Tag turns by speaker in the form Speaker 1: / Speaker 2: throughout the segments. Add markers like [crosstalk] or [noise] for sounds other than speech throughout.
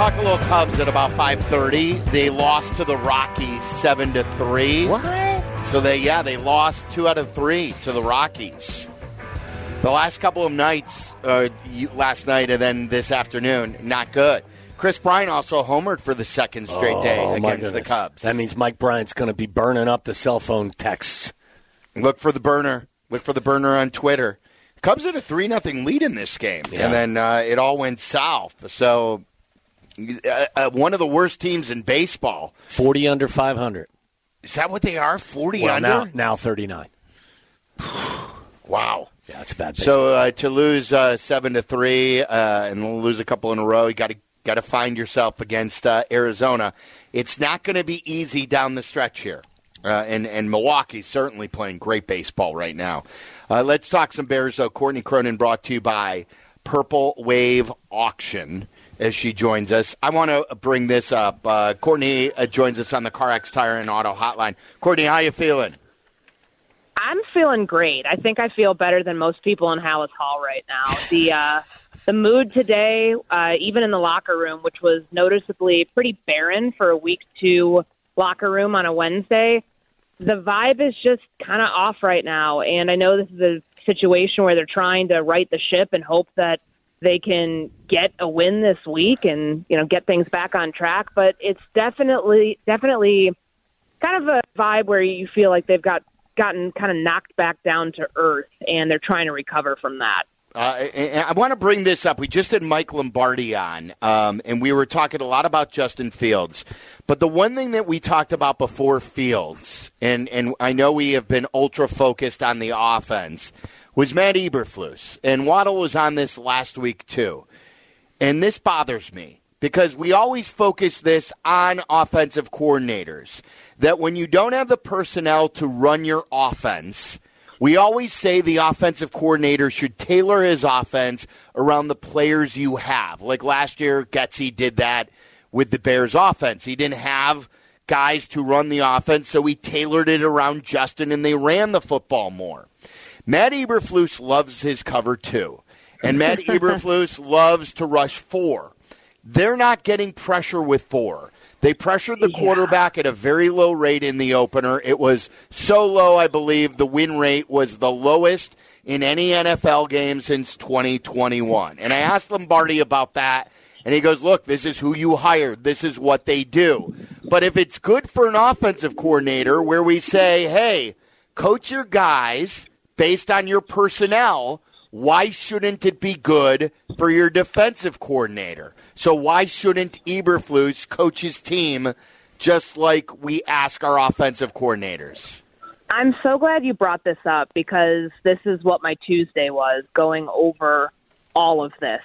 Speaker 1: talk a little Cubs at about five thirty. They lost to the Rockies seven to three.
Speaker 2: What?
Speaker 1: So they yeah they lost two out of three to the Rockies. The last couple of nights, uh, last night and then this afternoon, not good. Kris Bryant also homered for the second straight day
Speaker 2: Oh,
Speaker 1: against the. Cubs.
Speaker 2: That means Mike Bryant's going to be burning up the cell phone texts.
Speaker 1: Look for the burner. Look for the burner on Twitter. Cubs had a three nothing lead in this game,
Speaker 2: Yeah.
Speaker 1: and then uh, it all went south. So uh, uh, one of the worst teams in baseball.
Speaker 2: 40 under 500.
Speaker 1: Is that what they are? Forty
Speaker 2: Well,
Speaker 1: under.
Speaker 2: now, now 39. [sighs]
Speaker 1: Wow.
Speaker 2: Yeah, that's bad.
Speaker 1: So uh, to lose uh, seven to three uh, and lose a couple in a row, you got to got to find yourself against uh, Arizona. It's not going to be easy down the stretch here, uh, and and Milwaukee's certainly playing great baseball right now. Uh, let's talk some Bears though. Courtney Cronin brought to you by Purple Wave Auction. As she joins us, I want to bring this up. Uh, Courtney uh, joins us on the CarX Tire and Auto Hotline. Courtney, how you feeling?
Speaker 3: I'm feeling great. I think I feel better than most people in Halas Hall right now. The uh, [laughs] the mood today, uh, even in the locker room, which was noticeably pretty barren for a week two locker room on a Wednesday, the vibe is just kind of off right now. And I know this is a situation where they're trying to right the ship and hope that they can get a win this week and you know get things back on track. But it's definitely definitely kind of a vibe where you feel like they've got gotten kind of knocked back down to earth and they're trying to recover from that.
Speaker 1: Uh, I want to bring this up. We just had Mike Lombardi on, um, and we were talking a lot about Justin Fields. But the one thing that we talked about before Fields, and, and I know we have been ultra focused on the offense, was Matt Eberflus. And Waddle was on this last week, too. And this bothers me because we always focus this on offensive coordinators. That when you don't have the personnel to run your offense, we always say the offensive coordinator should tailor his offense around the players you have. Like last year, Getsy did that with the Bears offense. He didn't have guys to run the offense, so he tailored it around Justin and they ran the football more. Matt Eberflus loves his cover too. And Matt [laughs] Eberflus loves to rush four. They're not getting pressure with four. They pressured the quarterback at a very low rate in the opener. It was so low, I believe the win rate was the lowest in any NFL game since 2021. And I asked Lombardi about that, and he goes, Look, this is who you hired. This is what they do. But if it's good for an offensive coordinator where we say, hey, coach your guys based on your personnel, why shouldn't it be good for your defensive coordinator? So why shouldn't Eberflus coach his team just like we ask our offensive coordinators?
Speaker 3: I'm so glad you brought this up because this is what my Tuesday was going over all of this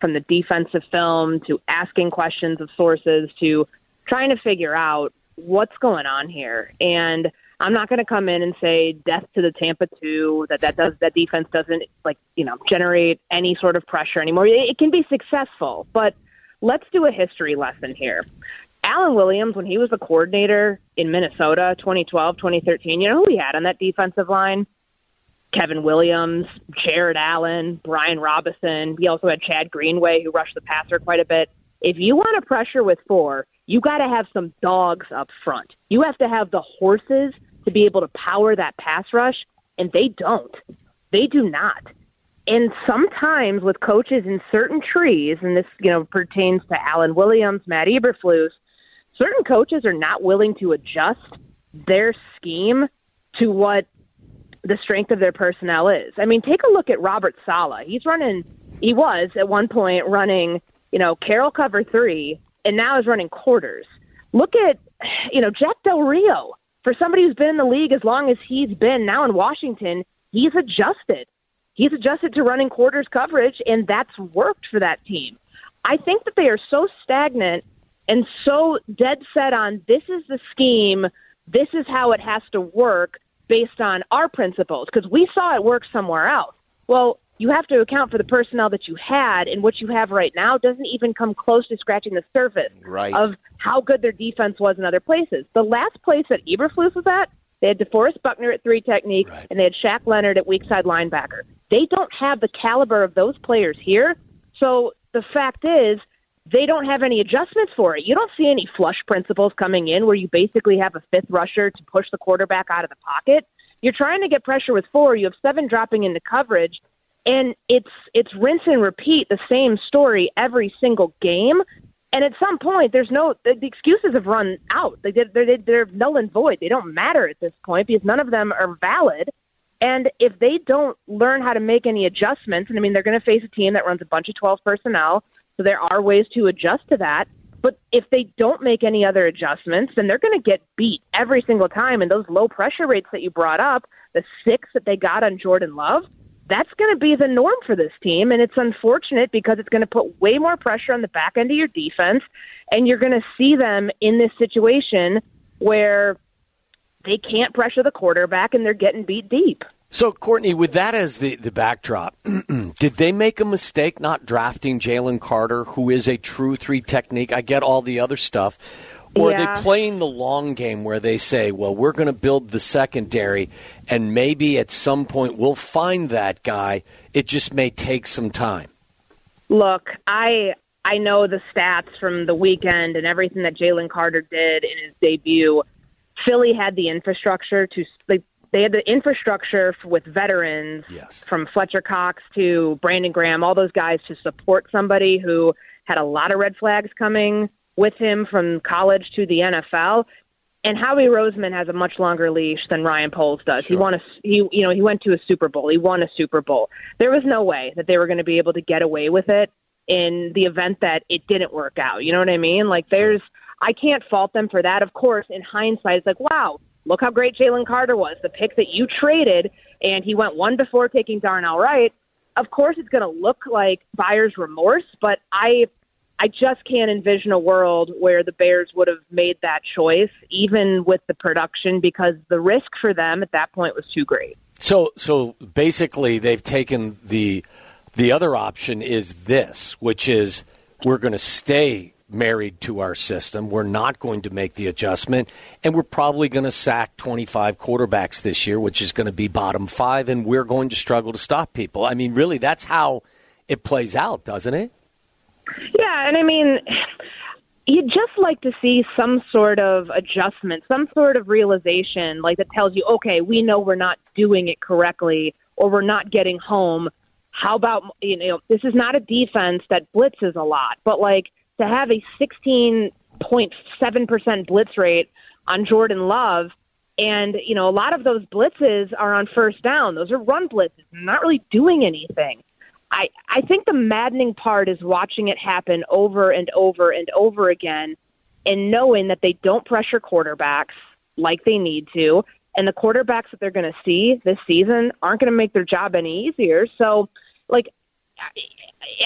Speaker 3: from the defensive film to asking questions of sources to trying to figure out what's going on here. And I'm not going to come in and say death to the Tampa 2 that that does that defense doesn't like, you know, generate any sort of pressure anymore. It, it can be successful, but let's do a history lesson here. Alan Williams, when he was the coordinator in Minnesota, 2012, 2013, you know who he had on that defensive line? Kevin Williams, Jared Allen, Brian Robison. He also had Chad Greenway, who rushed the passer quite a bit. If you want to pressure with four, you got to have some dogs up front. You have to have the horses to be able to power that pass rush, and they don't. They do not. And sometimes with coaches in certain trees, and this you know pertains to Alan Williams, Matt Eberflus, certain coaches are not willing to adjust their scheme to what the strength of their personnel is. I mean, take a look at Robert Saleh. He's running. He was at one point running, you know, Carroll cover three, and now is running quarters. Look at, you know, Jack Del Rio. For somebody who's been in the league as long as he's been now in Washington, he's adjusted. He's adjusted to running quarters coverage, and that's worked for that team. I think that they are so stagnant and so dead set on this is the scheme, this is how it has to work based on our principles, because we saw it work somewhere else. Well, you have to account for the personnel that you had, and what you have right now doesn't even come close to scratching the surface
Speaker 1: Right.
Speaker 3: of how good their defense was in other places. The last place that Eberflus was at, they had DeForest Buckner at three technique,
Speaker 2: Right.
Speaker 3: and they had Shaq Leonard at weak side linebacker. They don't have the caliber of those players here. So the fact is, they don't have any adjustments for it. You don't see any flush principles coming in where you basically have a fifth rusher to push the quarterback out of the pocket. You're trying to get pressure with four. You have seven dropping into coverage, and it's it's rinse and repeat the same story every single game. And at some point, there's no the, the excuses have run out. They they're, they're they're null and void. They don't matter at this point because none of them are valid. And if they don't learn how to make any adjustments, and I mean they're going to face a team that runs a bunch of 12 personnel, so there are ways to adjust to that. But if they don't make any other adjustments, then they're going to get beat every single time. And those low pressure rates that you brought up, the six that they got on Jordan Love, that's going to be the norm for this team. And it's unfortunate because it's going to put way more pressure on the back end of your defense. And you're going to see them in this situation where they can't pressure the quarterback and they're getting beat deep.
Speaker 2: So, Courtney, with that as the, the backdrop, [clears throat] did they make a mistake not drafting Jalen Carter, who is a true three technique? I get all the other stuff. Or yeah. are they playing the long game where they say, well, we're going to build the secondary, and maybe at some point we'll find that guy. It just may take some time.
Speaker 3: Look, I I know the stats from the weekend and everything that Jalen Carter did in his debut. Philly had the infrastructure to like they had the infrastructure with veterans
Speaker 2: yes.
Speaker 3: from Fletcher Cox to Brandon Graham, all those guys to support somebody who had a lot of red flags coming with him from college to the NFL. And Howie Roseman has a much longer leash than Ryan Poles does. Sure. He won a he you know he went to a Super Bowl. He won a Super Bowl. There was no way that they were going to be able to get away with it in the event that it didn't work out. You know what I mean? Like there's I can't fault them for that. Of course, in hindsight, it's like wow, look how great Jalen Carter was, the pick that you traded, and he went one before taking Darnell Wright. Of course, it's going to look like buyer's remorse, but I, I just can't envision a world where the Bears would have made that choice, even with the production, because the risk for them at that point was too great.
Speaker 2: So, so basically, they've taken the the other option is this, which is we're going to stay married to our system. We're not going to make the adjustment, and we're probably going to sack 25 quarterbacks this year, which is going to be bottom five, and we're going to struggle to stop people. I mean, really, that's how it plays out, doesn't it?
Speaker 3: Yeah, and I mean, you'd just like to see some sort of adjustment, some sort of realization, like that tells you, okay, we know we're not doing it correctly, or we're not getting home. How about you know this is not a defense that blitzes a lot, but like to have a 16.7% blitz rate on Jordan Love. And, you know, a lot of those blitzes are on first down. Those are run blitzes, not really doing anything. I, I think the maddening part is watching it happen over and over and over again and knowing that they don't pressure quarterbacks like they need to. And the quarterbacks that they're going to see this season aren't going to make their job any easier. So, like,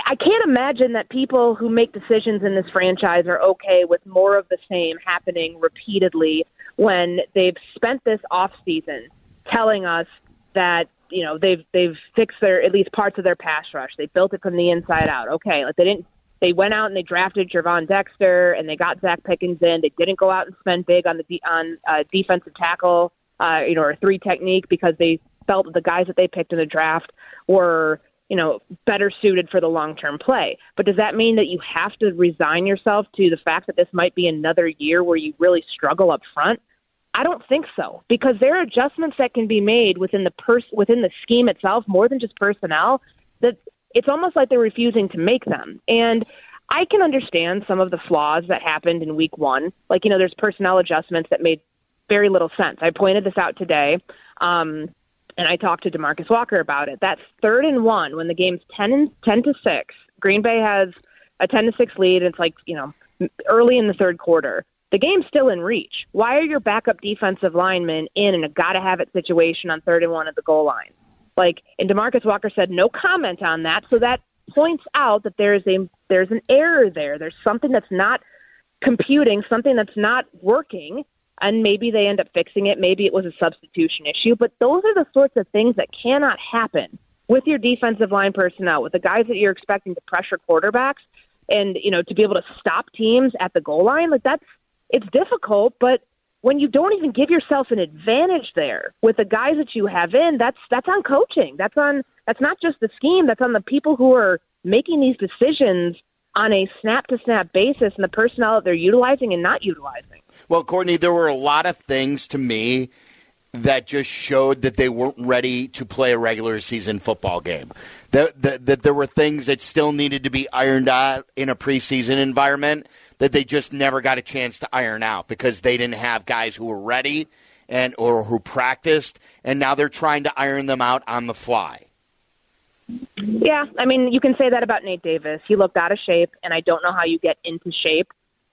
Speaker 3: I can't imagine that people who make decisions in this franchise are okay with more of the same happening repeatedly when they've spent this off season telling us that you know they've they've fixed their at least parts of their pass rush. They built it from the inside out. Okay, like they didn't they went out and they drafted Gervon Dexter and they got Zacch Pickens in. They didn't go out and spend big on the on uh, defensive tackle, uh, you know, or three technique because they felt that the guys that they picked in the draft were you know, better suited for the long term play. But does that mean that you have to resign yourself to the fact that this might be another year where you really struggle up front? I don't think so because there are adjustments that can be made within the pers- within the scheme itself more than just personnel that it's almost like they're refusing to make them. And I can understand some of the flaws that happened in week 1. Like, you know, there's personnel adjustments that made very little sense. I pointed this out today. Um, and I talked to Demarcus Walker about it. That's third and one when the game's ten and ten to six. Green Bay has a ten to six lead. and It's like you know early in the third quarter. The game's still in reach. Why are your backup defensive linemen in a gotta have it situation on third and one at the goal line? Like, and Demarcus Walker said no comment on that. So that points out that there's a there's an error there. There's something that's not computing, something that's not working and maybe they end up fixing it. Maybe it was a substitution issue, but those are the sorts of things that cannot happen with your defensive line personnel, with the guys that you're expecting to pressure quarterbacks and, you know, to be able to stop teams at the goal line. Like that's, it's difficult, but when you don't even give yourself an advantage there with the guys that you have in, that's, that's on coaching. That's on, that's not just the scheme. That's on the people who are making these decisions on a snap to snap basis and the personnel that they're utilizing and not utilizing.
Speaker 1: Well, Courtney, there were a lot of things to me that just showed that they weren't ready to play a regular season football game. That, that, that there were things that still needed to be ironed out in a preseason environment that they just never got a chance to iron out because they didn't have guys who were ready and or who practiced, and now they're trying to iron them out on the fly.
Speaker 3: Yeah, I mean, you can say that about Nate Davis. He looked out of shape, and I don't know how you get into shape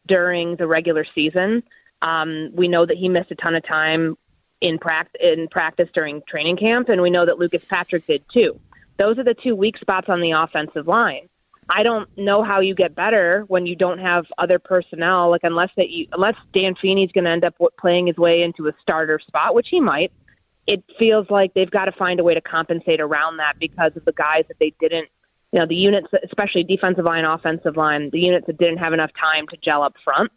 Speaker 3: during the regular season. Um, we know that he missed a ton of time in, pract- in practice during training camp, and we know that Lucas Patrick did too. Those are the two weak spots on the offensive line. I don't know how you get better when you don't have other personnel. Like unless that you, unless Dan Feeney's going to end up playing his way into a starter spot, which he might. It feels like they've got to find a way to compensate around that because of the guys that they didn't, you know, the units, especially defensive line, offensive line, the units that didn't have enough time to gel up front.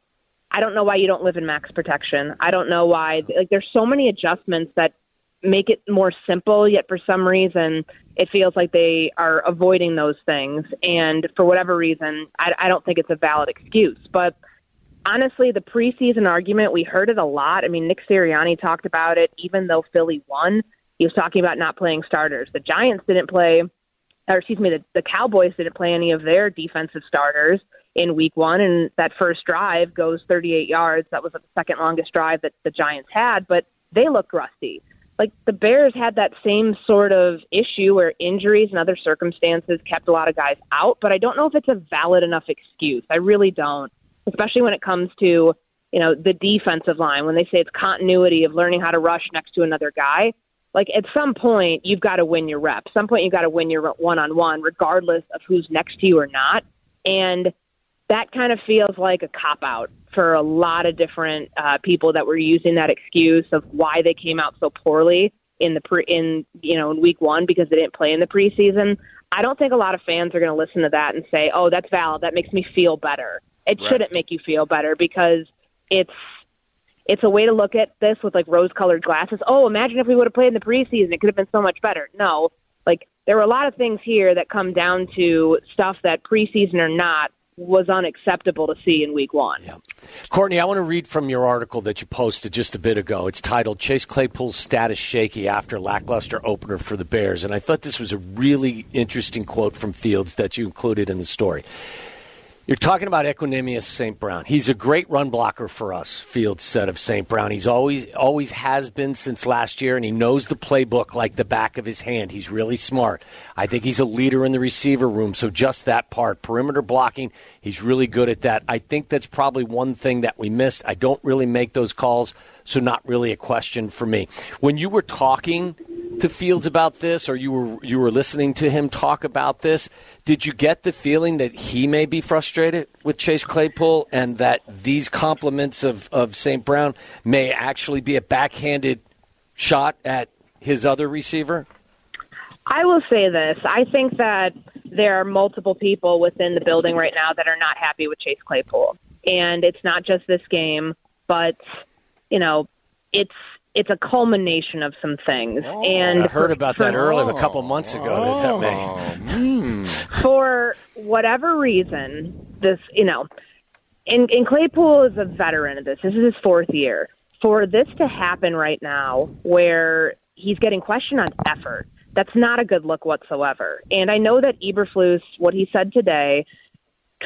Speaker 3: I don't know why you don't live in max protection. I don't know why. Like, there's so many adjustments that make it more simple, yet for some reason it feels like they are avoiding those things. And for whatever reason, I, I don't think it's a valid excuse. But honestly, the preseason argument, we heard it a lot. I mean, Nick Sirianni talked about it, even though Philly won. He was talking about not playing starters. The Giants didn't play, or excuse me, the, the Cowboys didn't play any of their defensive starters in week one. And that first drive goes 38 yards. That was the second longest drive that the Giants had, but they looked rusty like the Bears had that same sort of issue where injuries and other circumstances kept a lot of guys out, but I don't know if it's a valid enough excuse. I really don't, especially when it comes to, you know, the defensive line when they say it's continuity of learning how to rush next to another guy. Like at some point you've got to win your rep. Some point you've got to win your one-on-one regardless of who's next to you or not. And that kind of feels like a cop out for a lot of different uh, people that were using that excuse of why they came out so poorly in the pre in you know in week one because they didn't play in the preseason. I don't think a lot of fans are going to listen to that and say, "Oh, that's valid. That makes me feel better." It right. shouldn't make you feel better because it's it's a way to look at this with like rose-colored glasses. Oh, imagine if we would have played in the preseason; it could have been so much better. No, like there were a lot of things here that come down to stuff that preseason or not was unacceptable to see in week one. Yeah.
Speaker 2: Courtney, I want to read from your article that you posted just a bit ago. It's titled Chase Claypool's Status Shaky After Lackluster Opener for the Bears. And I thought this was a really interesting quote from Fields that you included in the story. You're talking about Equanimeous St. Brown. He's a great run blocker for us, Fields said of St. Brown. He's always always has been since last year, and he knows the playbook like the back of his hand. He's really smart. I think he's a leader in the receiver room, so just that part. Perimeter blocking, he's really good at that. I think that's probably one thing that we missed. I don't really make those calls, so not really a question for me. When you were talking to Fields about this, or you were you were listening to him talk about this, did you get the feeling that he may be frustrated with Chase Claypool, and that these compliments of of St. Brown may actually be a backhanded shot at his other receiver?
Speaker 3: I will say this: I think that there are multiple people within the building right now that are not happy with Chase Claypool, and it's not just this game, but you know, it's it's a culmination of some things. Oh, and
Speaker 2: I heard about for, that earlier a couple months ago. Oh, that [laughs]
Speaker 3: mm. For whatever reason, this you know, and, and Claypool is a veteran of this. This is his fourth year. For this to happen right now, where he's getting questioned on effort, that's not a good look whatsoever. And I know that Eberflus, what he said today,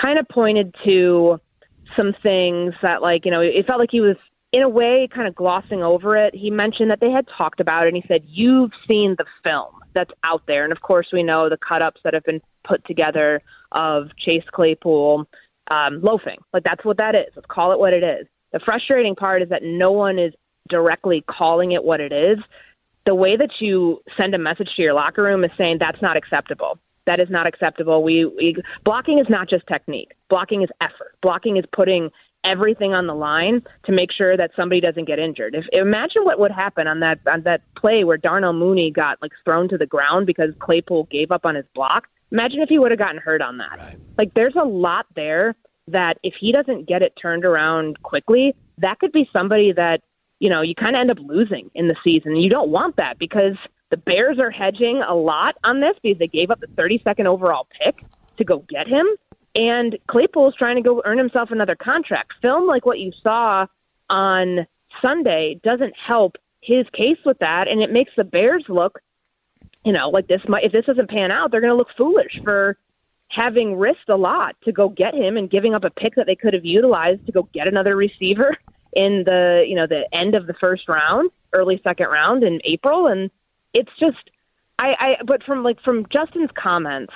Speaker 3: kind of pointed to some things that, like, you know, it felt like he was in a way, kind of glossing over it, he mentioned that they had talked about it, and he said, You've seen the film that's out there. And of course, we know the cut ups that have been put together of Chase Claypool um, loafing. Like, that's what that is. Let's call it what it is. The frustrating part is that no one is directly calling it what it is. The way that you send a message to your locker room is saying that's not acceptable. That is not acceptable. We, we blocking is not just technique. Blocking is effort. Blocking is putting everything on the line to make sure that somebody doesn't get injured. If imagine what would happen on that on that play where Darnell Mooney got like thrown to the ground because Claypool gave up on his block. Imagine if he would have gotten hurt on that. Right. Like there's a lot there that if he doesn't get it turned around quickly, that could be somebody that, you know, you kind of end up losing in the season. You don't want that because the Bears are hedging a lot on this because they gave up the 32nd overall pick to go get him And Claypool's trying to go earn himself another contract. Film like what you saw on Sunday doesn't help his case with that, and it makes the Bears look, you know, like this might if this doesn't pan out, they're going to look foolish for having risked a lot to go get him and giving up a pick that they could have utilized to go get another receiver [laughs] in the you know the end of the first round, early second round in April, and it's just I, I but from like from Justin's comments,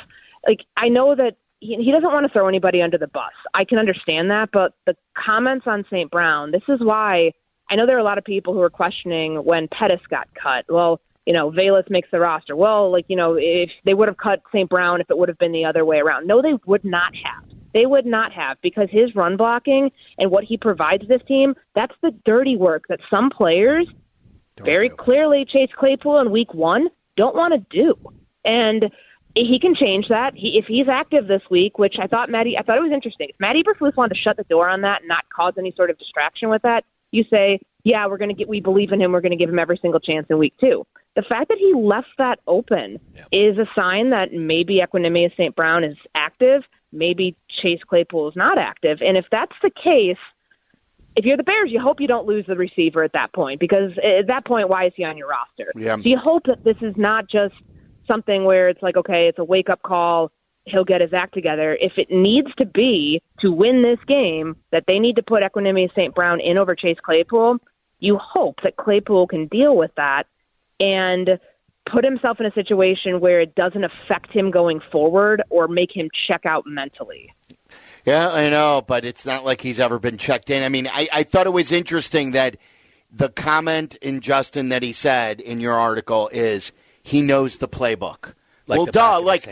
Speaker 3: like I know that he, he doesn't want to throw anybody under the bus. I can understand that, but the comments on St. Brown, this is why I know there are a lot of people who are questioning when Pettis got cut. Well, you know, Velus makes the roster. Well, like, you know, if they would have cut St. Brown if it would have been the other way around. No, they would not have. They would not have because his run blocking and what he provides this team, that's the dirty work that some players don't very do. clearly Chase Claypool in week one don't want to do. And he can change that. He, if he's active this week, which I thought Maddie, I thought it was interesting. If Matt Eberflus wanted to shut the door on that and not cause any sort of distraction with that, you say, yeah, we're going to get, we believe in him. We're going to give him every single chance in week two. The fact that he left that open yeah. is a sign that maybe Equanimeous St. Brown is active, maybe Chase Claypool is not active. And if that's the case, if you're the Bears, you hope you don't lose the receiver at that point because at that point, why is he on your roster? Yeah. So you hope that this is not just something where it's like, okay, it's a wake up call he'll get his act together. If it needs to be to win this game that they need to put Equanimeous St. Brown in over Chase Claypool, you hope that Claypool can deal with that and put himself in a situation where it doesn't affect him going forward or make him check out mentally.
Speaker 1: Yeah, I know, but it's not like he's ever been checked in. I mean, I, I thought it was interesting that the comment in Justin that he said in your article is he knows the playbook. Like well, duh. Like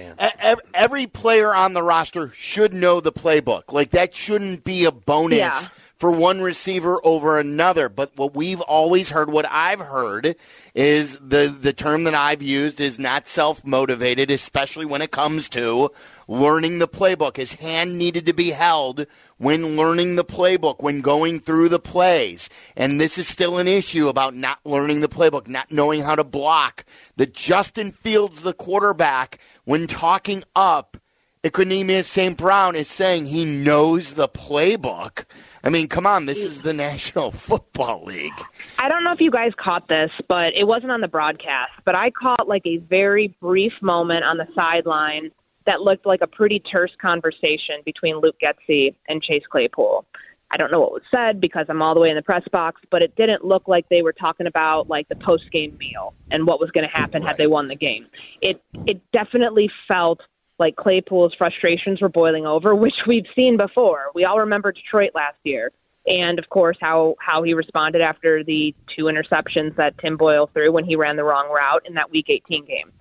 Speaker 1: every player on the roster should know the playbook. Like that shouldn't be a bonus yeah for one receiver over another. But what we've always heard, what I've heard, is the, the term that I've used is not self motivated, especially when it comes to learning the playbook. His hand needed to be held when learning the playbook, when going through the plays. And this is still an issue about not learning the playbook, not knowing how to block. The Justin Fields, the quarterback, when talking up, Equanimeous St. Brown is saying he knows the playbook. I mean, come on, this is the [laughs] National Football League.
Speaker 3: I don't know if you guys caught this, but it wasn't on the broadcast. But I caught like a very brief moment on the sideline that looked like a pretty terse conversation between Luke Getsy and Chase Claypool. I don't know what was said because I'm all the way in the press box, but it didn't look like they were talking about like the post game meal and what was going to happen right. had they won the game. It it definitely felt like Claypool's frustrations were boiling over, which we've seen before. We all remember Detroit last year, and of course how how he responded after the two interceptions that Tim Boyle threw when he ran the wrong route in that Week 18 game.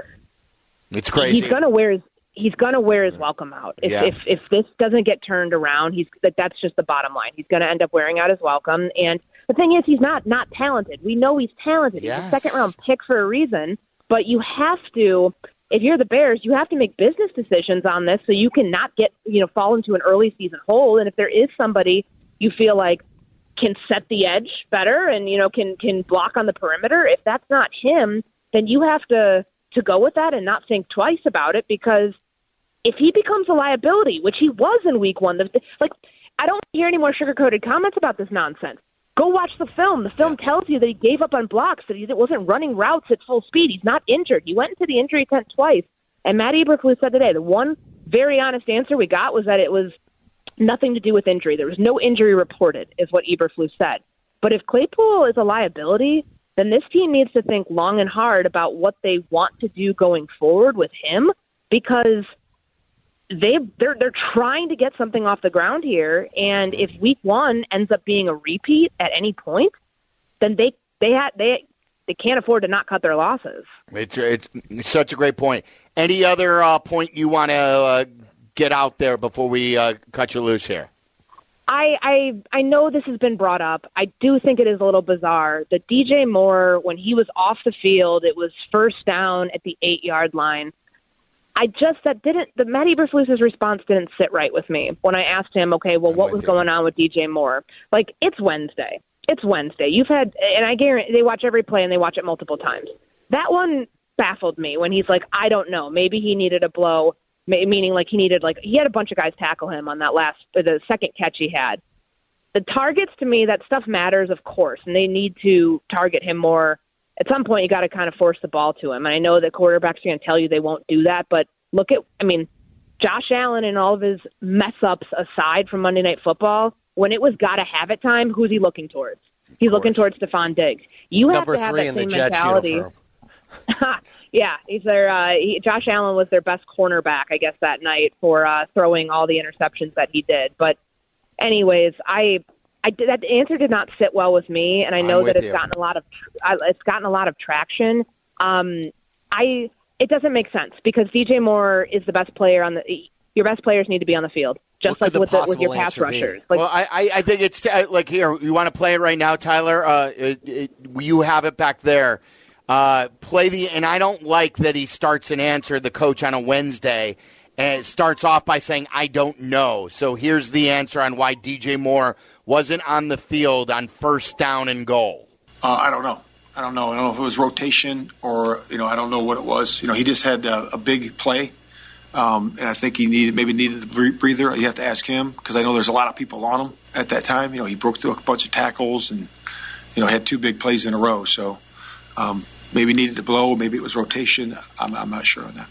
Speaker 1: It's crazy.
Speaker 3: He's gonna wear his he's gonna wear his welcome out. If yeah. if if this doesn't get turned around, he's that that's just the bottom line. He's gonna end up wearing out his welcome. And the thing is, he's not not talented. We know he's talented. Yes. He's a second round pick for a reason. But you have to if you're the Bears, you have to make business decisions on this so you can not get, you know, fall into an early season hole. And if there is somebody you feel like can set the edge better and, you know, can can block on the perimeter, if that's not him, then you have to to go with that and not think twice about it because if he becomes a liability, which he was in week one, like I don't hear any more sugar coated comments about this nonsense. Go watch the film. The film tells you that he gave up on blocks, that he wasn't running routes at full speed. He's not injured. He went into the injury tent twice. And Matt Eberflus said today the one very honest answer we got was that it was nothing to do with injury. There was no injury reported, is what Eberflus said. But if Claypool is a liability, then this team needs to think long and hard about what they want to do going forward with him because – they they're they're trying to get something off the ground here, and if week one ends up being a repeat at any point, then they they had they they can't afford to not cut their losses.
Speaker 1: It's it's, such a great point. Any other uh, point you want to uh, get out there before we uh, cut you loose here?
Speaker 3: I, I I know this has been brought up. I do think it is a little bizarre that DJ Moore, when he was off the field, it was first down at the eight yard line I just that didn't the Matt Eberflus's response didn't sit right with me when I asked him, okay, well, what was going on with DJ Moore? Like it's Wednesday, it's Wednesday. You've had, and I guarantee they watch every play and they watch it multiple times. That one baffled me when he's like, I don't know, maybe he needed a blow meaning like he needed like he had a bunch of guys tackle him on that last the second catch he had. The targets to me, that stuff matters, of course, and they need to target him more. At some point, you got to kind of force the ball to him. And I know that quarterbacks are going to tell you they won't do that, but look at, I mean, Josh Allen and all of his mess ups aside from Monday Night Football, when it was got to have it time, who's he looking towards? He's looking towards Stefon Diggs. You have
Speaker 2: Number
Speaker 3: to have that
Speaker 2: in
Speaker 3: same mentality. [laughs] yeah, he's their uh, he, Josh Allen was their best cornerback, I guess, that night for uh, throwing all the interceptions that he did. But, anyways, I. I did, that answer did not sit well with me, and I know that it's
Speaker 1: you.
Speaker 3: gotten a lot of I- it's gotten a lot of traction. Um, I it doesn't make sense because DJ Moore is the best player on the. Your best players need to be on the field, just
Speaker 2: What
Speaker 3: like with the, with your pass rushers. Like,
Speaker 1: well, I, I, think it's like here. You want to play it right now, Tyler? Uh, it, it, you have it back there. Uh, play the, and I don't like that he starts and answer the coach on a Wednesday and it starts off by saying I don't know. So here's the answer on why DJ Moore wasn't on the field on first down and goal.
Speaker 4: Uh, I don't know. I don't know. I don't know if it was rotation or you know I don't know what it was. You know, he just had a, a big play, um, and I think he needed maybe needed the breather. You have to ask him because I know there's a lot of people on him at that time. You know, he broke through a bunch of tackles and you know had two big plays in a row. So um, maybe needed to blow. Maybe it was rotation. I'm, I'm not sure on that.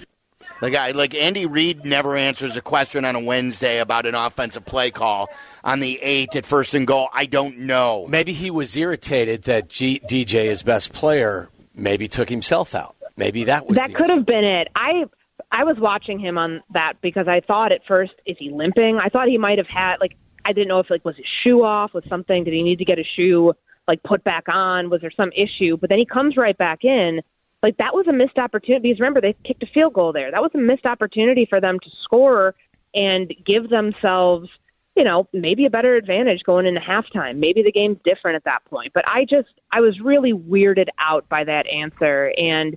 Speaker 1: Like guy, like Andy Reid never answers a question on a Wednesday about an offensive play call on the eight at first and goal. I don't know.
Speaker 2: Maybe he was irritated that G- DJ, his best player, maybe took himself out. Maybe that was
Speaker 3: that
Speaker 2: the
Speaker 3: could
Speaker 2: issue.
Speaker 3: have been it. I I was watching him on that because I thought at first, is he limping? I thought he might have had like I didn't know if like was his shoe off, was something? Did he need to get a shoe like put back on? Was there some issue? But then he comes right back in. Like that was a missed opportunity. Because remember, they kicked a field goal there. That was a missed opportunity for them to score and give themselves, you know, maybe a better advantage going into halftime. Maybe the game's different at that point. But I just I was really weirded out by that answer and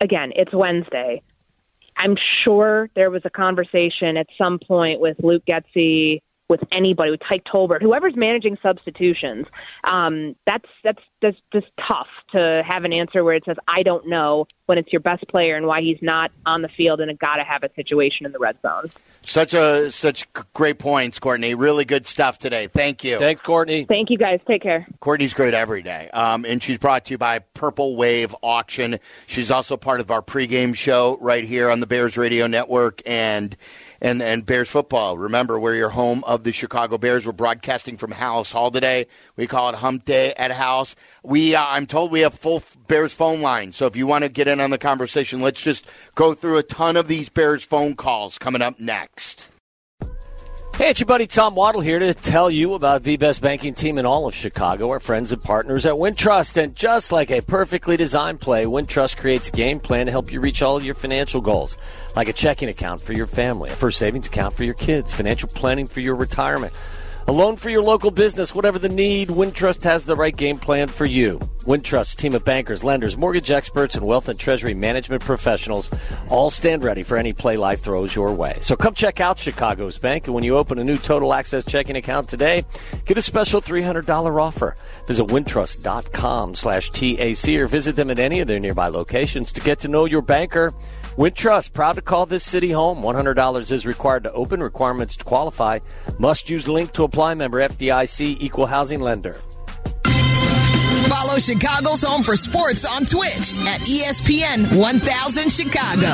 Speaker 3: again, it's Wednesday. I'm sure there was a conversation at some point with Luke Getsy, with anybody, with Tyke Tolbert, whoever's managing substitutions. Um, that's that's that's just tough to have an answer where it says I don't know when it's your best player and why he's not on the field in a gotta have a situation in the red zone.
Speaker 1: Such a such great points, Courtney. Really good stuff today. Thank you.
Speaker 2: Thanks, Courtney.
Speaker 3: Thank you guys. Take care.
Speaker 1: Courtney's great every day, um, and she's brought to you by Purple Wave Auction. She's also part of our pregame show right here on the Bears Radio Network and and and Bears football. Remember, we're your home of the Chicago Bears. We're broadcasting from Halas Hall today. We call it Hump Day at Halas. We, uh, I'm told, we have full Bears phone line. So if you want to get in on the conversation, let's just go through a ton of these Bears phone calls coming up next.
Speaker 2: Hey, it's your buddy Tom Waddle here to tell you about the best banking team in all of Chicago, our friends and partners at Wintrust. And just like a perfectly designed play, Wintrust creates a game plan to help you reach all of your financial goals, like a checking account for your family, a first savings account for your kids, financial planning for your retirement. A loan for your local business, whatever the need, Wintrust has the right game plan for you. Wintrust, team of bankers, lenders, mortgage experts, and wealth and treasury management professionals all stand ready for any play life throws your way. So come check out Chicago's Bank, and when you open a new Total Access checking account today, get a special $300 offer. Visit wintrust.com slash TAC or visit them at any of their nearby locations to get to know your banker. Wintrust, proud to call this city home. $100 is required to open. Requirements to qualify. Must use link to apply member FDIC equal housing lender.
Speaker 5: Follow Chicago's Home for Sports on Twitch at ESPN 1000 Chicago.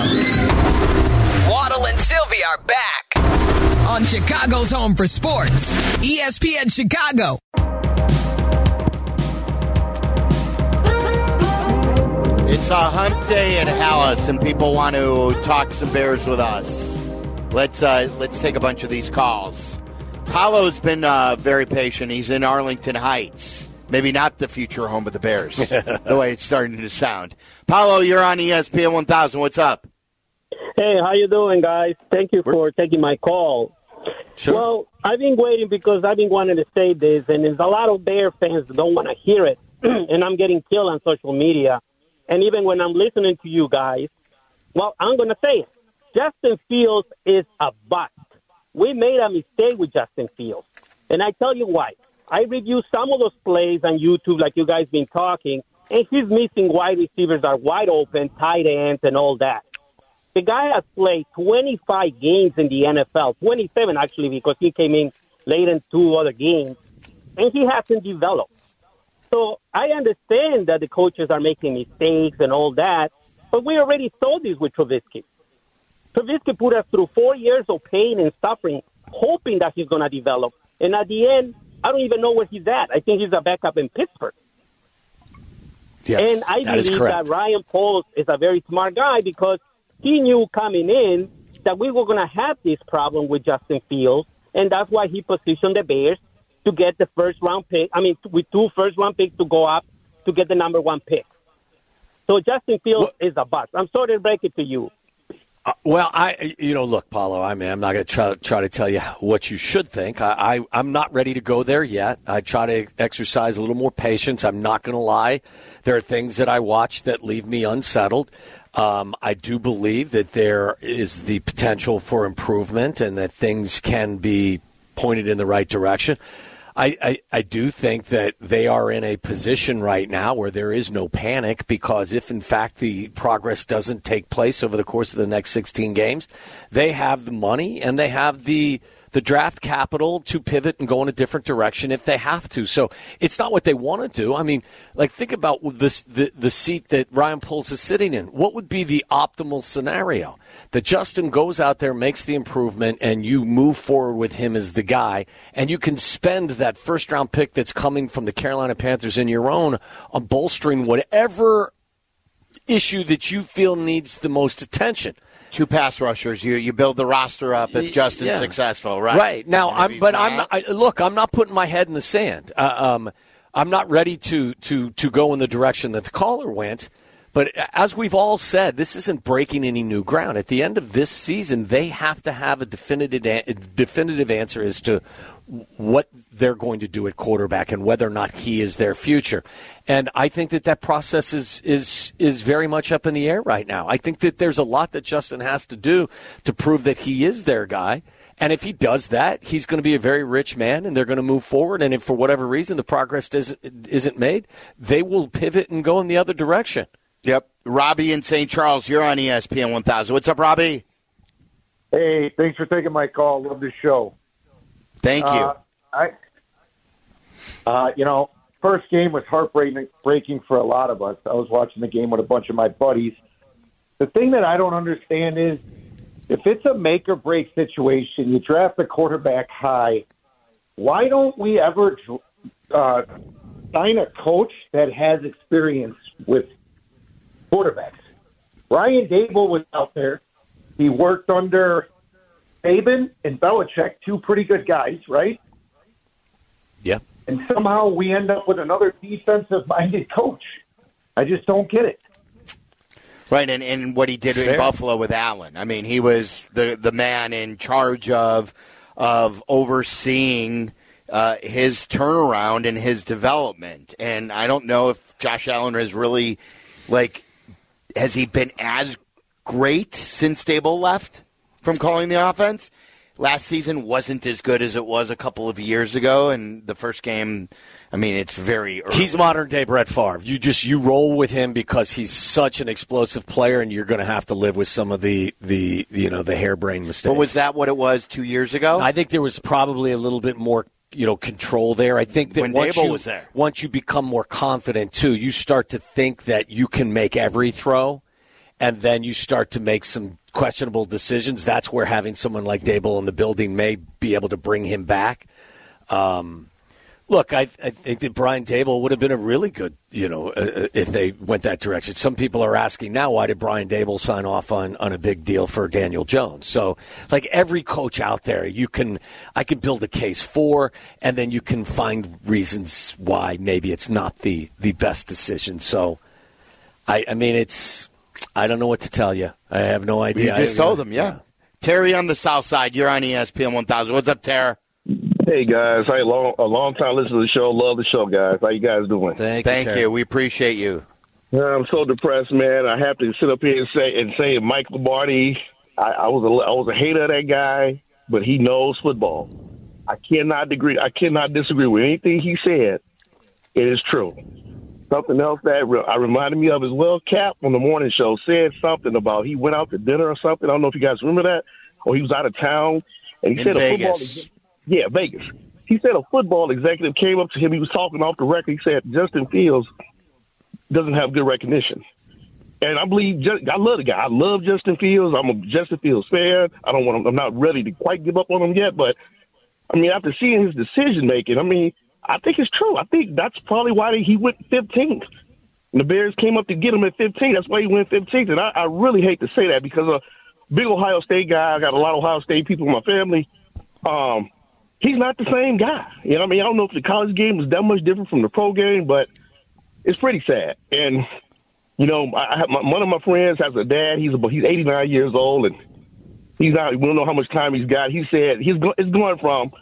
Speaker 5: Waddle and Silvy are back on Chicago's Home for Sports, ESPN Chicago.
Speaker 1: It's a hump day at Halas, and people want to talk some Bears with us. Let's uh, let's take a bunch of these calls. Paulo's been uh, very patient. He's in Arlington Heights. Maybe not the future home of the Bears, [laughs] the way it's starting to sound. Paulo, you're on ESPN 1000. What's up?
Speaker 6: Hey, how you doing, guys? Thank you for taking my call.
Speaker 2: Sure.
Speaker 6: Well, I've been waiting because I've been wanting to say this, and there's a lot of Bear fans that don't want to hear it, [clears throat] and I'm getting killed on social media. And even when I'm listening to you guys, well, I'm going to say it. Justin Fields is a bust. We made a mistake with Justin Fields, and I tell you why. I reviewed some of those plays on YouTube, like you guys been talking, and he's missing wide receivers are wide open, tight ends, and all that. The guy has played 25 games in the NFL, 27 actually, because he came in late in two other games, and he hasn't developed. So I understand that the coaches are making mistakes and all that, but we already saw this with Trubisky. Trubisky put us through four years of pain and suffering, hoping that he's going to develop. And at the end, I don't even know where he's at. I think he's a backup in Pittsburgh.
Speaker 1: Yes.
Speaker 6: And I
Speaker 2: That
Speaker 6: believe that Ryan Poles is a very smart guy because he knew coming in that we were going to have this problem with Justin Fields, and that's why he positioned the Bears to get the first round pick. I mean, with two first round picks to go up to get the number one pick. So Justin Fields is a bust. I'm sorry to break it to you.
Speaker 2: Uh, well, I, you know, look, Paulo. I mean, I'm not going to try, try to tell you what you should think. I, I, I'm not ready to go there yet. I try to exercise a little more patience. I'm not going to lie. There are things that I watch that leave me unsettled. Um, I do believe that there is the potential for improvement and that things can be pointed in the right direction. I, I, I do think that they are in a position right now where there is no panic because if, in fact, the progress doesn't take place over the course of the next 16 games, they have the money and they have the the draft capital to pivot and go in a different direction if they have to. So it's not what they want to do. I mean, like think about this the the seat that Ryan Poles is sitting in. What would be the optimal scenario? That Justin goes out there, makes the improvement, and you move forward with him as the guy, and you can spend that first round pick that's coming from the Carolina Panthers in your own on bolstering whatever issue that you feel needs the most attention.
Speaker 1: Two pass rushers. You you build the roster up if Justin's
Speaker 2: Yeah.
Speaker 1: successfll, right?
Speaker 2: Right now, I'm, but I'm I, look. I'm not putting my head in the sand. Uh, um, I'm not ready to to to go in the direction that the caller went. But as we've all said, this isn't breaking any new ground. At the end of this season, they have to have a definitive a- definitive answer as to what they're going to do at quarterback and whether or not he is their future. And I think that that process is is is very much up in the air right now. I think that there's a lot that Justin has to do to prove that he is their guy. And if he does that, he's going to be a very rich man, and they're going to move forward. And if for whatever reason the progress isn't isn't made, they will pivot and go in the other direction.
Speaker 1: Yep. Robbie in St. Charles, you're on ESPN 1000. What's up, Robbie?
Speaker 7: Hey, thanks for taking my call. Love the show.
Speaker 1: Thank you.
Speaker 7: Uh, I, uh, you know, first game was heartbreaking breaking for a lot of us. I was watching the game with a bunch of my buddies. The thing that I don't understand is if it's a make or break situation, you draft a quarterback high. Why don't we ever uh, sign a coach that has experience with quarterbacks? Ryan Daboll was out there. He worked under Saban and Belichick, two pretty good guys, right?
Speaker 2: Yeah.
Speaker 7: And somehow we end up with another defensive minded coach. I just don't get it.
Speaker 1: Right, and, and what he did
Speaker 2: Fair.
Speaker 1: in Buffalo with Allen. I mean, he was the the man in charge of of overseeing uh, his turnaround and his development. And I don't know if Josh Allen has really like has he been as great since Daboll left from calling the offense. Last season wasn't as good as it was a couple of years ago, and the first game. I mean, it's very early.
Speaker 2: He's modern day Brett Favre. You just you roll with him because he's such an explosive player, and you're going to have to live with some of the the you know the harebrained mistakes.
Speaker 1: but was that what it was two years ago?
Speaker 2: I think there was probably a little bit more, you know, control there. I think that
Speaker 1: When
Speaker 2: once
Speaker 1: Daboll
Speaker 2: you,
Speaker 1: there.
Speaker 2: once you become more confident too, you start to think that you can make every throw, and then you start to make some questionable decisions. That's where having someone like Daboll in the building may be able to bring him back. Um, look, I, I think that Brian Daboll would have been a really good, you know, uh, if they went that direction. Some people are asking now, why did Brian Daboll sign off on, on a big deal for Daniel Jones? So, like every coach out there, you can, I can build a case for, and then you can find reasons why maybe it's not the, the best decision. So, I, I mean, it's, I don't know what to tell you. I have no idea.
Speaker 1: You just told them, yeah. Terry on the south side, you're on ESPN 1000. What's up, Terry?
Speaker 8: Hey guys, hey, long, a long time listener to the show. Love the show, guys. How you guys doing?
Speaker 2: Thank,
Speaker 1: Thank
Speaker 2: Terry.
Speaker 1: you. We appreciate you.
Speaker 8: I'm so depressed, man. I have to sit up here and say and say Mike Lombardi. I, I was a I was a hater of that guy, but he knows football. I cannot agree. I cannot disagree with anything he said. It is true. something else that re- I reminded me of as well. Cap on the morning show said something about he went out to dinner or something. I don't know if you guys remember that, or he was out of town, and he
Speaker 1: In
Speaker 8: said a football. Yeah, Vegas. He said a football executive came up to him. He was talking off the record. He said Justin Fields doesn't have good recognition. And I believe I love the guy. I love Justin Fields. I'm a Justin Fields fan. I don't want. To, I'm not ready to quite give up on him yet, but I mean, after seeing his decision making, I mean, I think it's true. I think that's probably why he went 15th. And the Bears came up to get him at 15. That's why he went 15th. And I, I really hate to say that because a big Ohio State guy. I got a lot of Ohio State people in my family. Um, he's not the same guy. You know, what I mean, I don't know if the college game was that much different from the pro game, but it's pretty sad. And you know, I I have my, one of my friends has a dad. He's he's 89 years old, and he's not. We don't know how much time he's got. He said he's go, it's going from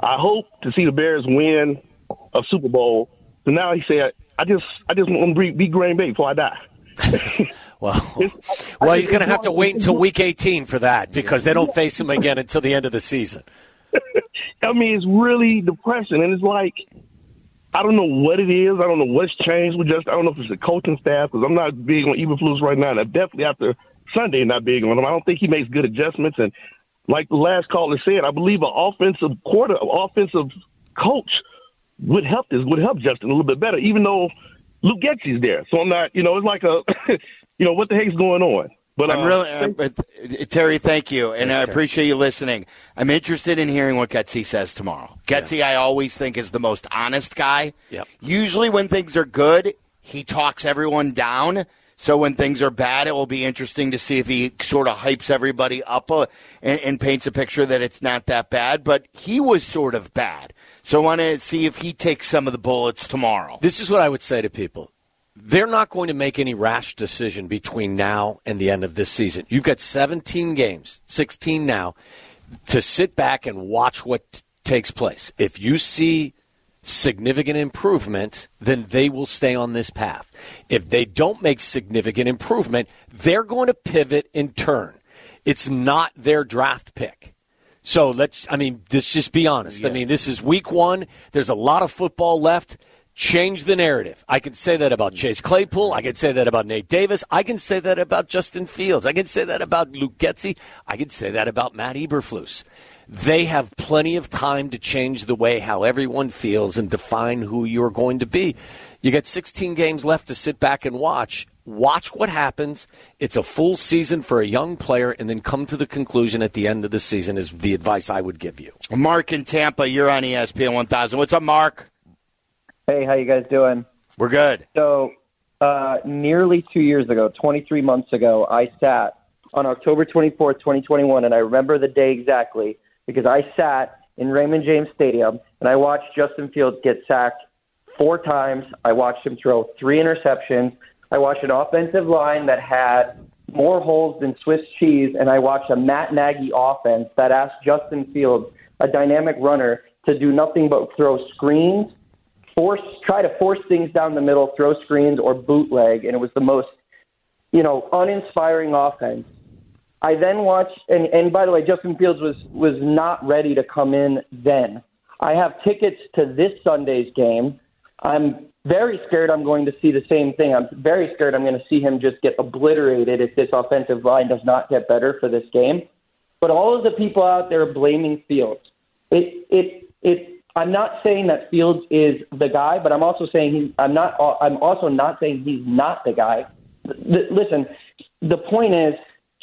Speaker 8: I hope to see the Bears win a Super Bowl. So now he said, I just I just want to be, be Green Bay before I die. [laughs]
Speaker 2: Well, [laughs] well, he's going to have to wait until week 18 for that because they don't face him again until the end of the season. [laughs]
Speaker 8: I mean, it's really depressing, and it's like I don't know what it is. I don't know what's changed with just. I don't know if it's the coaching staff because I'm not big on Eberflus right now, and I'm definitely after Sunday not big on him. I don't think he makes good adjustments, and like the last caller said, I believe an offensive quarter, offensive coach would help this would help Justin a little bit better, even though Luke Getsy's there. So I'm not, you know, it's like a, [coughs] you know, what the heck's going on? But
Speaker 1: I'm
Speaker 8: uh,
Speaker 1: really, uh, Terry. Thank you, and I
Speaker 2: Yes, sir.
Speaker 1: appreciate you listening. I'm interested in hearing what Getsy says tomorrow. Getsy, I always think is the most honest guy.
Speaker 2: Yep.
Speaker 1: Usually, when things are good, he talks everyone down. So when things are bad, it will be interesting to see if he sort of hypes everybody up uh, and, and paints a picture that it's not that bad. But he was sort of bad. So I want to see if he takes some of the bullets tomorrow.
Speaker 2: This is what I would say to people. They're not going to make any rash decision between now and the end of this season. You've got 17 games, 16 now, to sit back and watch what t- takes place. If you see significant improvement, then they will stay on this path. If they don't make significant improvement, they're going to pivot and turn. It's not their draft pick. So let's, I mean, let's just be honest. I mean, this is week one. There's a lot of football left. Change the narrative. I can say that about Chase Claypool. I can say that about Nate Davis. I can say that about Justin Fields. I can say that about Luke Getsy. I can say that about Matt Eberflus. They have plenty of time to change the way how everyone feels and define who you're going to be. You got 16 games left to sit back and watch. Watch what happens. It's a full season for a young player, and then come to the conclusion at the end of the season is the advice I would give you.
Speaker 1: Mark in Tampa, you're on ESPN 1000. What's up, Mark?
Speaker 9: Hey, how you guys doing?
Speaker 1: We're good.
Speaker 9: So, uh, nearly two years ago, 23 months ago, I sat on October 24th, 2021, and I remember the day exactly because I sat in Raymond James Stadium and I watched Justin Fields get sacked four times. I watched him throw three interceptions. I watched an offensive line that had more holes than Swiss cheese, and I watched a Matt Nagy offense that asked Justin Fields, a dynamic runner, to do nothing but throw screens force try to force things down the middle, throw screens or bootleg, and it was the most you know uninspiring offense. I then watched, and, and by the way, Justin Fields was was not ready to come in then. I have tickets to this Sunday's game. I'm very scared I'm going to see the same thing. I'm very scared I'm going to see him just get obliterated if this offensive line does not get better for this game. But all of the people out there blaming Fields, it it it. I'm not saying that Fields is the guy, but I'm also saying he, I'm not. I'm also not saying he's not the guy. L- listen, the point is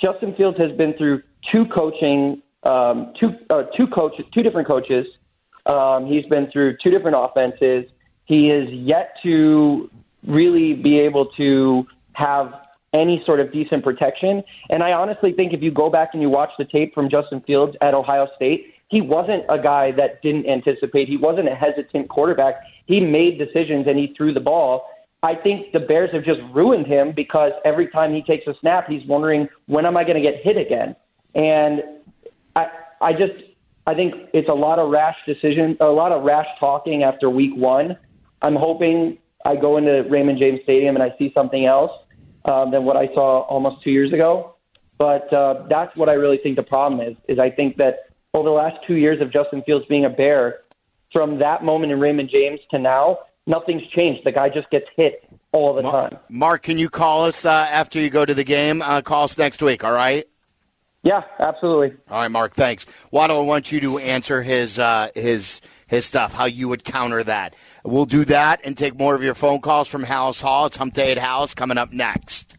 Speaker 9: Justin Fields has been through two coaching, um, two uh, two coaches, two different coaches. Um, he's been through two different offenses. He is yet to really be able to have any sort of decent protection. And I honestly think if you go back and you watch the tape from Justin Fields at Ohio State, he wasn't a guy that didn't anticipate. He wasn't a hesitant quarterback. He made decisions and he threw the ball. I think the Bears have just ruined him because every time he takes a snap, he's wondering when am I going to get hit again. And I, I just, I think it's a lot of rash decision, a lot of rash talking after week one. I'm hoping I go into Raymond James Stadium and I see something else um, than what I saw almost two years ago. But uh, that's what I really think the problem is. Is I think that over the last two years of Justin Fields being a Bear, from that moment in Raymond James to now, Nothing's changed. The guy just gets hit all the time.
Speaker 1: Mark, can you call us uh, after you go to the game? Uh, call us next week, all right?
Speaker 9: Yeah, absolutely.
Speaker 1: All right, Mark. Thanks. Waddle, I want you to answer his uh, his his stuff. How you would counter that? We'll do that and take more of your phone calls from Halas Hall. It's Hump Day at Halas coming up next.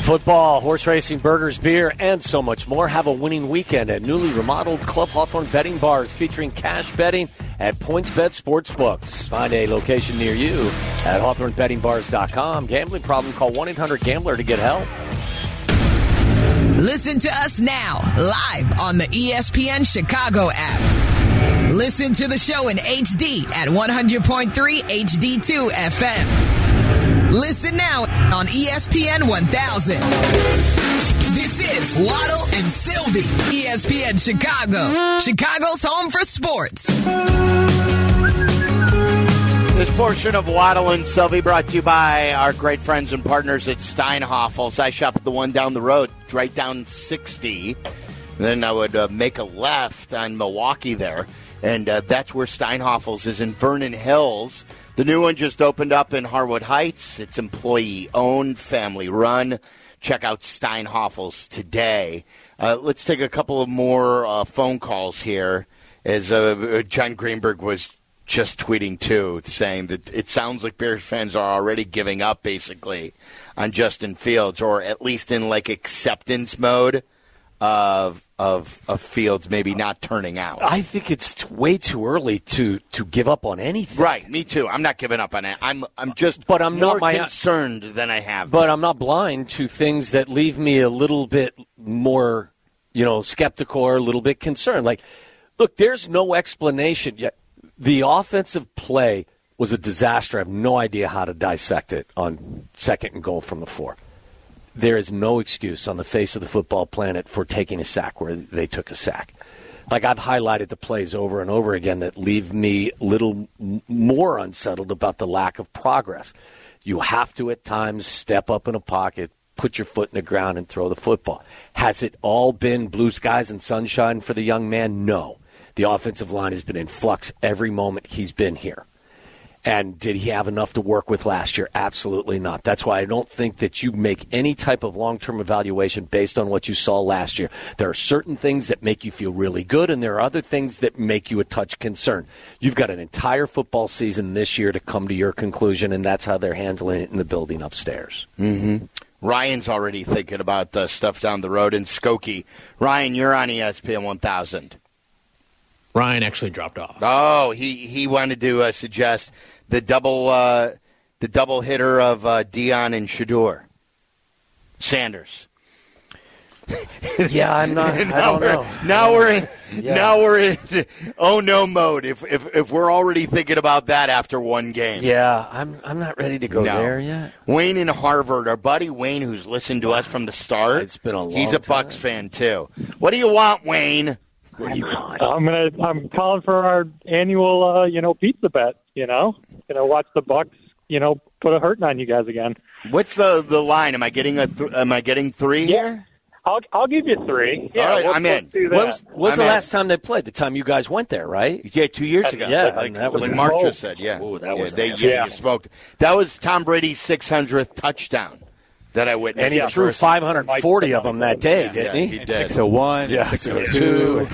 Speaker 2: Football, horse racing, burgers, beer, and so much more. Have a winning weekend at newly remodeled Club Hawthorne Betting Bars featuring cash betting at PointsBet Sportsbooks. Find a location near you at HawthorneBettingBars.com. Gambling problem? Call 1-800-GAMBLER to get help.
Speaker 5: Listen to us now, live on the ESPN Chicago app. Listen to the show in HD at 100.3 HD2 FM. Listen now on ESPN 1000. This is Waddle and Silvy, ESPN Chicago, Chicago's home for sports.
Speaker 1: This portion of Waddle and Silvy brought to you by our great friends and partners at Steinhafels. I shop at the one down the road, right down 60. Then I would uh, make a left on Milwaukee there, and uh, that's where Steinhafels is in Vernon Hills. The new one just opened up in Harwood Heights. It's employee owned, family run. Check out Steinhafels today. Uh, let's take a couple of more uh, phone calls here. As uh, John Greenberg was just tweeting too, saying that it sounds like Bears fans are already giving up basically on Justin Fields, or at least in like acceptance mode of of of Fields maybe not turning out.
Speaker 2: I think it's t- way too early to to give up on anything.
Speaker 1: Right, me too. I'm not giving up on it. I'm I'm just
Speaker 2: But I'm
Speaker 1: more
Speaker 2: not my- uh,
Speaker 1: concerned than I have.
Speaker 2: But I'm not blind to things that leave me a little bit more, you know, skeptical or a little bit concerned. Like, look, there's no explanation yet. The offensive play was a disaster. I have no idea how to dissect it on second and goal from the four. There is no excuse on the face of the football planet for taking a sack where they took a sack. Like I've highlighted the plays over and over again that leave me little more unsettled about the lack of progress. You have to at times step up in a pocket, put your foot in the ground, and throw the football. Has it all been blue skies and sunshine for the young man? No. The offensive line has been in flux every moment he's been here. And did he have enough to work with last year? Absolutely not. That's why I don't think that you make any type of long term evaluation based on what you saw last year. There are certain things that make you feel really good, and there are other things that make you a touch concerned. You've got an entire football season this year to come to your conclusion, and that's how they're handling it in the building upstairs.
Speaker 1: Mm-hmm. Ryan's already thinking about uh, stuff down the road in Skokie. Ryan, you're on ESPN 1000.
Speaker 10: Ryan actually dropped off.
Speaker 1: Oh, he he wanted to uh, suggest the double uh, the double hitter of uh, Deion and Shedeur. Sanders.
Speaker 2: Yeah, I'm not. [laughs] I
Speaker 1: now
Speaker 2: don't
Speaker 1: we're,
Speaker 2: know.
Speaker 1: Now we're in.
Speaker 2: Yeah.
Speaker 1: Now we're in. [laughs] Oh no mode. If if if we're already thinking about that after one game.
Speaker 2: Yeah, I'm. I'm not ready to go
Speaker 1: No.
Speaker 2: there yet.
Speaker 1: Wayne in Harvard, our buddy Wayne, who's listened to us from the start. It's
Speaker 2: been a long
Speaker 1: He's a
Speaker 2: time.
Speaker 1: Bucks fan too. What do you want, Wayne?
Speaker 2: What do you want?
Speaker 11: I'm gonna. I'm calling for our annual, uh, you know, pizza bet. You know, gonna watch the Bucks. You know, put a hurting on you guys again.
Speaker 1: What's the the line? Am I getting a? Th- am I getting three here?
Speaker 11: I'll I'll give you three. Yeah,
Speaker 1: All right,
Speaker 11: let's-
Speaker 1: I'm in.
Speaker 11: do that.
Speaker 2: When was, when's
Speaker 1: I'm
Speaker 2: the
Speaker 1: in.
Speaker 2: last time they played? The time you guys went there, right?
Speaker 1: Yeah, two years ago.
Speaker 2: yeah,
Speaker 1: like,
Speaker 2: and that was
Speaker 1: like Mark just said. Yeah,
Speaker 2: Ooh, that
Speaker 1: yeah,
Speaker 2: was a
Speaker 1: they yeah, you smoked. That was Tom Brady's 600th touchdown that I witnessed.
Speaker 2: And he
Speaker 1: the
Speaker 2: threw 540 of them that day,
Speaker 1: Yeah,
Speaker 2: didn't
Speaker 1: yeah,
Speaker 2: he?
Speaker 1: he did.
Speaker 12: 601,
Speaker 2: Yeah,
Speaker 12: 602.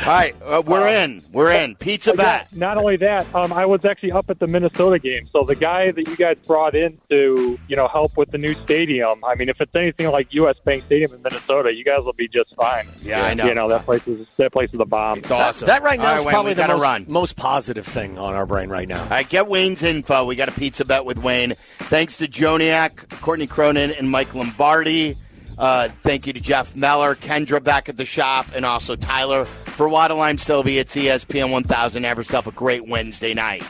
Speaker 1: All right, uh, we're in. We're in. Pizza
Speaker 11: Oh, yeah,
Speaker 1: bet.
Speaker 11: Not only that, um, I was actually up at the Minnesota game. So the guy that you guys brought in to, you know, help with the new stadium. I mean, if it's anything like U.S. Bank Stadium in Minnesota, you guys will be just fine.
Speaker 1: Yeah, I know.
Speaker 11: You know that place is that place is a bomb.
Speaker 1: It's awesome.
Speaker 2: That right now
Speaker 1: All
Speaker 2: is
Speaker 1: Wayne,
Speaker 2: probably
Speaker 1: we
Speaker 2: the most,
Speaker 1: run.
Speaker 2: most positive thing on our brain right now.
Speaker 1: All right, get Wayne's info. We got a pizza bet with Wayne. Thanks to Joniak, Courtney Cronin, and Mike Lombardi. Uh, thank you to Jeff Meller, Kendra back at the shop, and also Tyler. For Waddle, I'm Silvy. It's ESPN 1000. Have yourself a great Wednesday night.